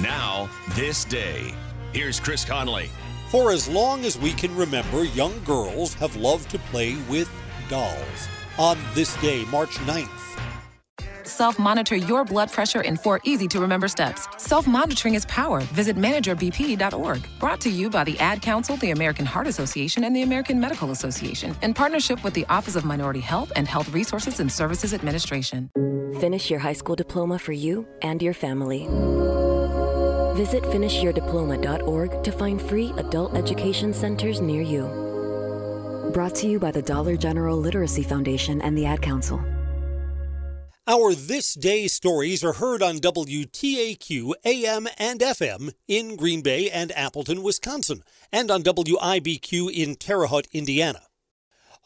Now, this day. Here's Chris Conley. For as long as we can remember, young girls have loved to play with dolls. On this day, March 9th, Self monitor your blood pressure in four easy to remember steps. Self monitoring is power. Visit managebp.org. Brought to you by the Ad Council, the American Heart Association, and the American Medical Association in partnership with the Office of Minority Health and Health Resources and Services Administration. Finish your high school diploma for you and your family. Visit finishyourdiploma.org to find free adult education centers near you. Brought to you by the Dollar General Literacy Foundation and the Ad Council. Our This Day stories are heard on WTAQ AM and FM in Green Bay and Appleton, Wisconsin, and on WIBQ in Terre Haute, Indiana.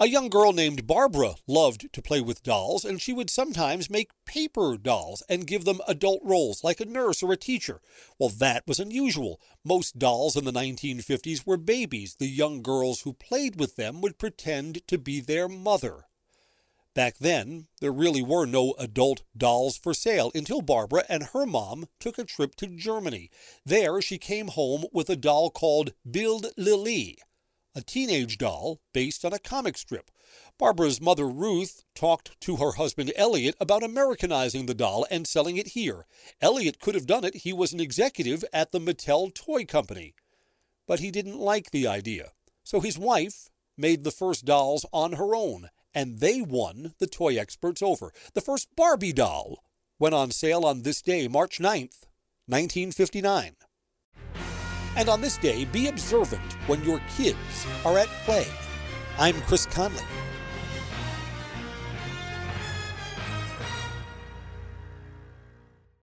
A young girl named Barbara loved to play with dolls, and she would sometimes make paper dolls and give them adult roles like a nurse or a teacher. Well, that was unusual. Most dolls in the 1950s were babies. The young girls who played with them would pretend to be their mother. Back then, there really were no adult dolls for sale until Barbara and her mom took a trip to Germany. There, she came home with a doll called Bild Lilli, a teenage doll based on a comic strip. Barbara's mother, Ruth, talked to her husband, Elliot, about Americanizing the doll and selling it here. Elliot could have done it. He was an executive at the Mattel Toy Company. But he didn't like the idea. So his wife made the first dolls on her own and they won the toy experts over. The first Barbie doll went on sale on this day, March 9th, 1959. And on this day, be observant when your kids are at play. I'm Chris Conley.